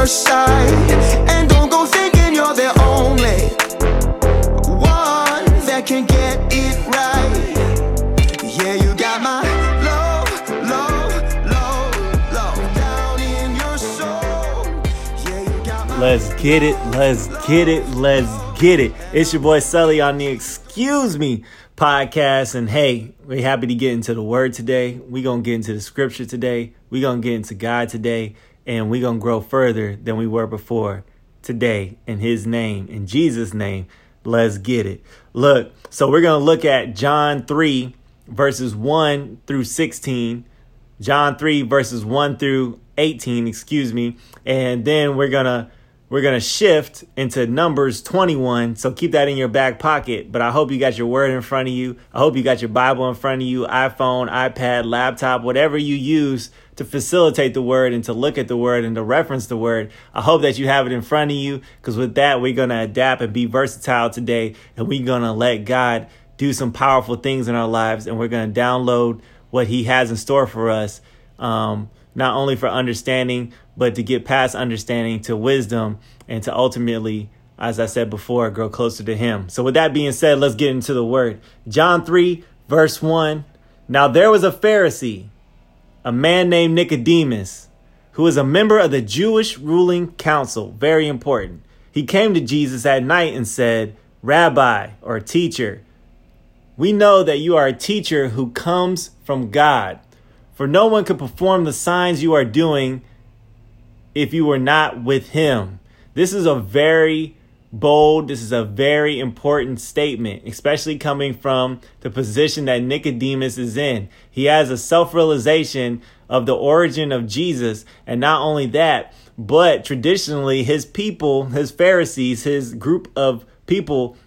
your side. And don't go thinking you're the only one that can get it right. Yeah, you got my love, love, love, love down in your soul. Yeah, you got my Let's get it. Let's get it. Let's get it. It's your boy Sully on the Excuse Me podcast. And hey, we're happy to get into the word today. We're going to get into the scripture today. We're going to get into God today. And we're going to grow further than we were before today in His name, in Jesus' name. Let's get it. Look, so we're going to look at John 3, verses 1 through 16. John 3 verses 1 through 18, excuse me. And then we're going to we're going to shift into Numbers 21. So keep that in your back pocket, but I hope you got your word in front of you. I hope you got your Bible in front of you, iPhone, iPad, laptop, whatever you use to facilitate the word and to look at the word and to reference the word. I hope that you have it in front of you because with that we're going to adapt and be versatile today and we're going to let God do some powerful things in our lives and we're going to download what he has in store for us um, not only for understanding but to get past understanding to wisdom and to ultimately as i said before grow closer to him. So with that being said let's get into the word. John 3 verse 1 now there was a pharisee a man named nicodemus who was a member of the jewish ruling council. Very important. He came to jesus at night and said rabbi or teacher we know that you are a teacher who comes from God. For no one could perform the signs you are doing if you were not with him. This is a very bold, this is a very important statement, especially coming from the position that Nicodemus is in. He has a self realization of the origin of Jesus. And not only that, but traditionally, his people, his Pharisees, his group of people,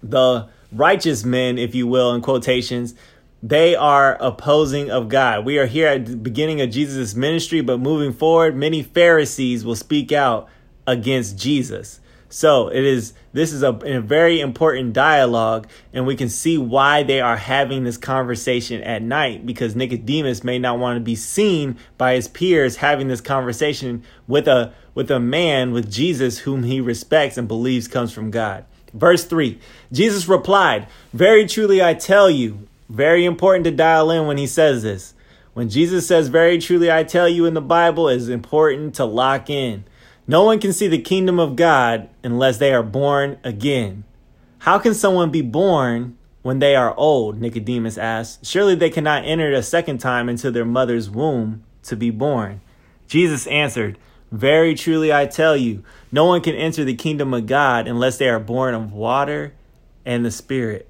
the righteous men, if you will, in quotations, they are opposing of God. We are here at the beginning of Jesus' ministry, but moving forward, many Pharisees will speak out against Jesus. So it is this is a, a very important dialogue, and we can see why they are having this conversation at night because Nicodemus may not want to be seen by his peers having this conversation with a with a man with Jesus whom he respects and believes comes from God. Verse 3 Jesus replied, Very truly I tell you, very important to dial in when he says this. When Jesus says, Very truly I tell you in the Bible, is important to lock in. No one can see the kingdom of God unless they are born again. How can someone be born when they are old? Nicodemus asked. Surely they cannot enter a second time into their mother's womb to be born. Jesus answered, Very truly I tell you, no one can enter the kingdom of God unless they are born of water and the Spirit.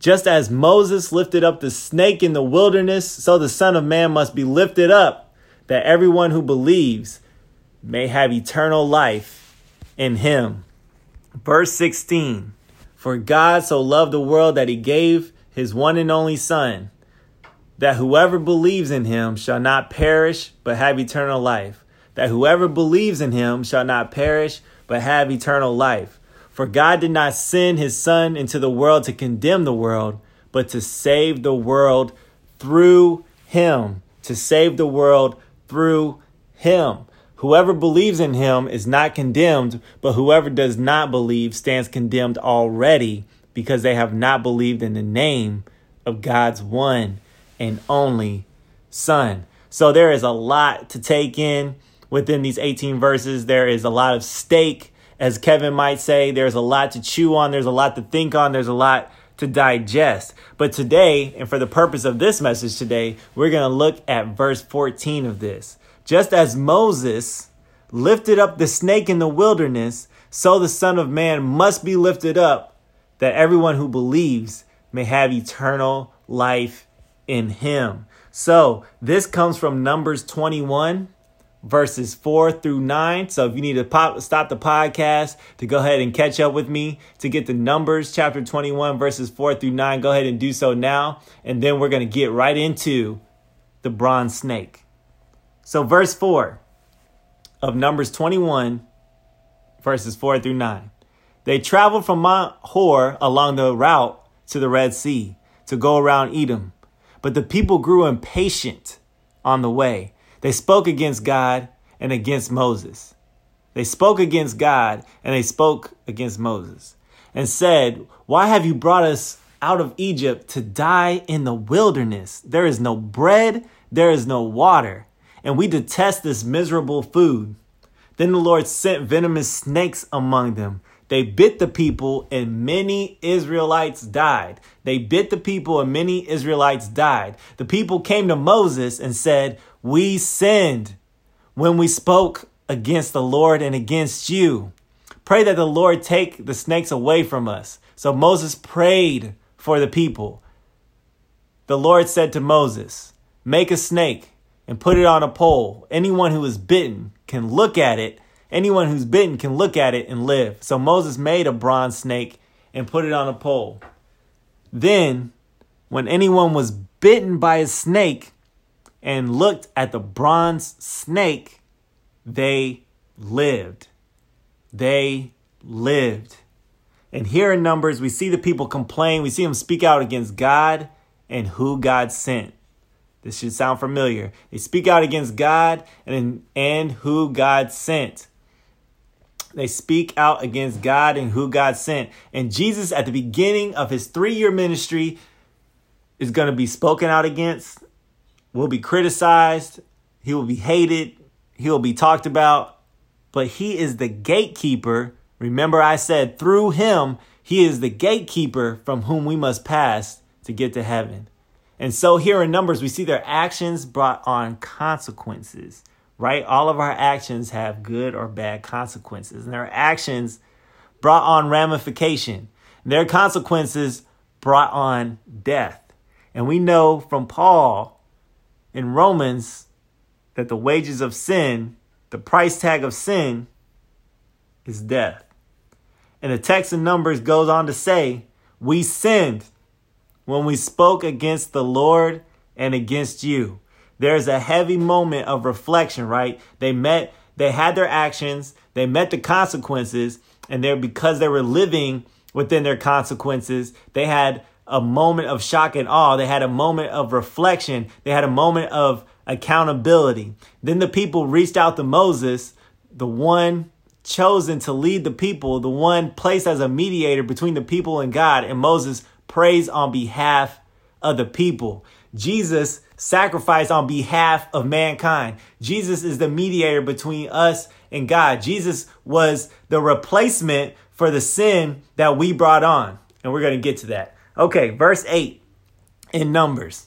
Just as Moses lifted up the snake in the wilderness, so the Son of Man must be lifted up, that everyone who believes may have eternal life in him. Verse 16 For God so loved the world that he gave his one and only Son, that whoever believes in him shall not perish, but have eternal life. That whoever believes in him shall not perish, but have eternal life. For God did not send his Son into the world to condemn the world, but to save the world through him. To save the world through him. Whoever believes in him is not condemned, but whoever does not believe stands condemned already because they have not believed in the name of God's one and only Son. So there is a lot to take in within these 18 verses. There is a lot of stake as Kevin might say, there's a lot to chew on, there's a lot to think on, there's a lot to digest. But today, and for the purpose of this message today, we're going to look at verse 14 of this. Just as Moses lifted up the snake in the wilderness, so the Son of Man must be lifted up, that everyone who believes may have eternal life in him. So, this comes from Numbers 21 verses 4 through 9. So if you need to pop, stop the podcast to go ahead and catch up with me to get the Numbers chapter 21 verses 4 through 9, go ahead and do so now. And then we're going to get right into the bronze snake. So verse 4 of Numbers 21 verses 4 through 9. They traveled from Mount Hor along the route to the Red Sea to go around Edom. But the people grew impatient on the way they spoke against God and against Moses. They spoke against God and they spoke against Moses and said, Why have you brought us out of Egypt to die in the wilderness? There is no bread, there is no water, and we detest this miserable food. Then the Lord sent venomous snakes among them. They bit the people, and many Israelites died. They bit the people, and many Israelites died. The people came to Moses and said, we sinned when we spoke against the Lord and against you. Pray that the Lord take the snakes away from us. So Moses prayed for the people. The Lord said to Moses, Make a snake and put it on a pole. Anyone who is bitten can look at it. Anyone who's bitten can look at it and live. So Moses made a bronze snake and put it on a pole. Then, when anyone was bitten by a snake, and looked at the bronze snake, they lived. They lived. And here in Numbers, we see the people complain. We see them speak out against God and who God sent. This should sound familiar. They speak out against God and, and who God sent. They speak out against God and who God sent. And Jesus, at the beginning of his three year ministry, is going to be spoken out against will be criticized, he will be hated, he will be talked about, but he is the gatekeeper. Remember, I said through him, he is the gatekeeper from whom we must pass to get to heaven. And so here in Numbers, we see their actions brought on consequences, right? All of our actions have good or bad consequences, and their actions brought on ramification. Their consequences brought on death. And we know from Paul in Romans that the wages of sin, the price tag of sin, is death. And the text in Numbers goes on to say, We sinned when we spoke against the Lord and against you. There's a heavy moment of reflection, right? They met, they had their actions, they met the consequences, and they're because they were living within their consequences, they had a moment of shock and awe. They had a moment of reflection. They had a moment of accountability. Then the people reached out to Moses, the one chosen to lead the people, the one placed as a mediator between the people and God. And Moses prays on behalf of the people. Jesus sacrificed on behalf of mankind. Jesus is the mediator between us and God. Jesus was the replacement for the sin that we brought on. And we're going to get to that. Okay, verse 8 in Numbers.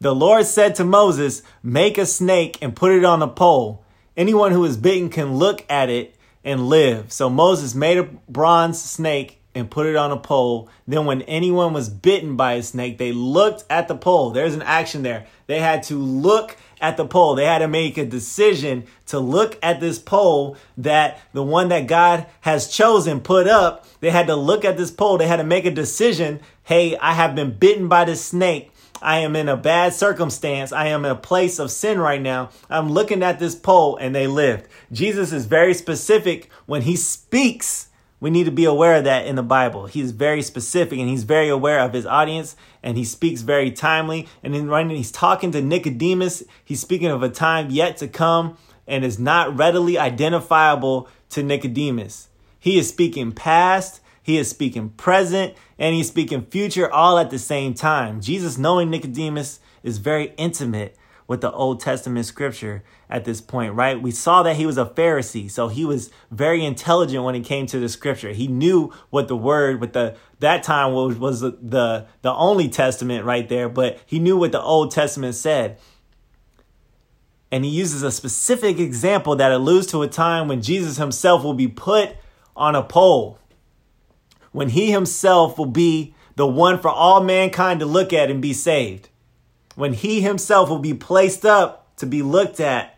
The Lord said to Moses, Make a snake and put it on a pole. Anyone who is bitten can look at it and live. So Moses made a bronze snake and put it on a pole. Then, when anyone was bitten by a snake, they looked at the pole. There's an action there. They had to look at the pole. They had to make a decision to look at this pole that the one that God has chosen put up. They had to look at this pole. They had to make a decision. Hey, I have been bitten by this snake. I am in a bad circumstance. I am in a place of sin right now. I'm looking at this pole and they lived. Jesus is very specific when he speaks we need to be aware of that in the Bible. He's very specific and he's very aware of his audience and he speaks very timely. And then right he's talking to Nicodemus, he's speaking of a time yet to come and is not readily identifiable to Nicodemus. He is speaking past, he is speaking present, and he's speaking future all at the same time. Jesus, knowing Nicodemus, is very intimate with the Old Testament scripture at this point, right? We saw that he was a Pharisee, so he was very intelligent when it came to the scripture. He knew what the word with the that time was was the the, the only testament right there, but he knew what the Old Testament said. And he uses a specific example that alludes to a time when Jesus himself will be put on a pole. When he himself will be the one for all mankind to look at and be saved. When he himself will be placed up to be looked at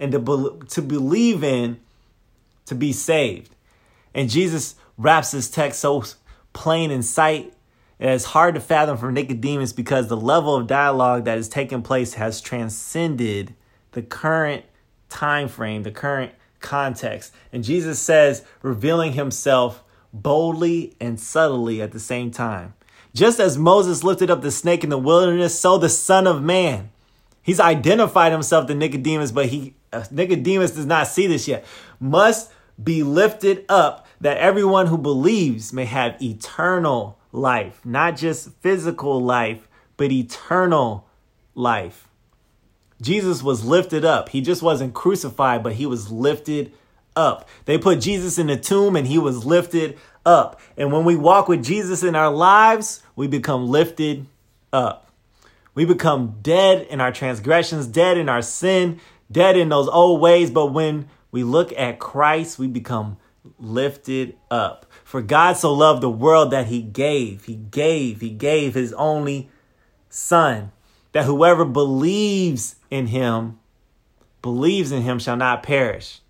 and to, be, to believe in to be saved. And Jesus wraps this text so plain in sight. And it's hard to fathom for Nicodemus because the level of dialogue that is taking place has transcended the current time frame, the current context. And Jesus says, revealing himself boldly and subtly at the same time. Just as Moses lifted up the snake in the wilderness, so the Son of Man. He's identified himself to Nicodemus, but he uh, Nicodemus does not see this yet. Must be lifted up that everyone who believes may have eternal life, not just physical life, but eternal life. Jesus was lifted up. He just wasn't crucified, but he was lifted up. They put Jesus in the tomb and he was lifted up. And when we walk with Jesus in our lives, we become lifted up. We become dead in our transgressions, dead in our sin, dead in those old ways. But when we look at Christ, we become lifted up. For God so loved the world that he gave, he gave, he gave his only son, that whoever believes in him, believes in him shall not perish.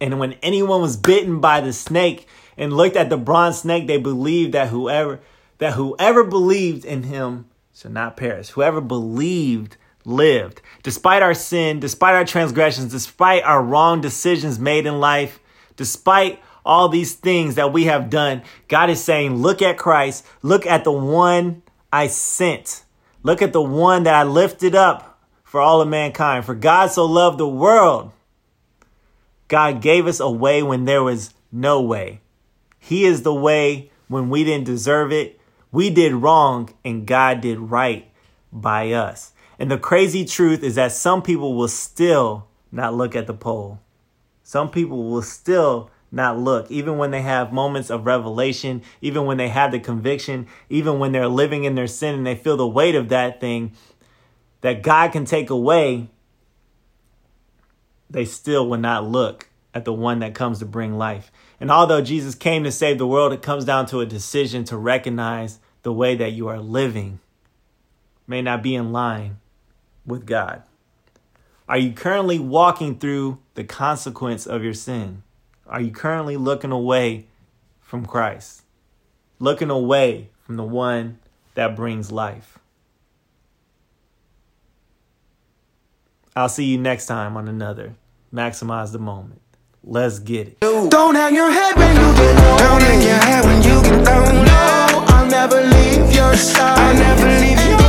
And when anyone was bitten by the snake and looked at the bronze snake, they believed that whoever that whoever believed in him shall not perish. Whoever believed lived. Despite our sin, despite our transgressions, despite our wrong decisions made in life, despite all these things that we have done, God is saying, Look at Christ. Look at the one I sent. Look at the one that I lifted up for all of mankind. For God so loved the world. God gave us a way when there was no way. He is the way when we didn't deserve it. We did wrong and God did right by us. And the crazy truth is that some people will still not look at the pole. Some people will still not look, even when they have moments of revelation, even when they have the conviction, even when they're living in their sin and they feel the weight of that thing that God can take away, they still will not look at the one that comes to bring life. And although Jesus came to save the world, it comes down to a decision to recognize the way that you are living may not be in line with God? Are you currently walking through the consequence of your sin? Are you currently looking away from Christ? Looking away from the one that brings life? I'll see you next time on another Maximize the Moment. Let's get it. Don't hang your head when you get. Don't hang your head when you get I'll never leave your side. I'll never leave you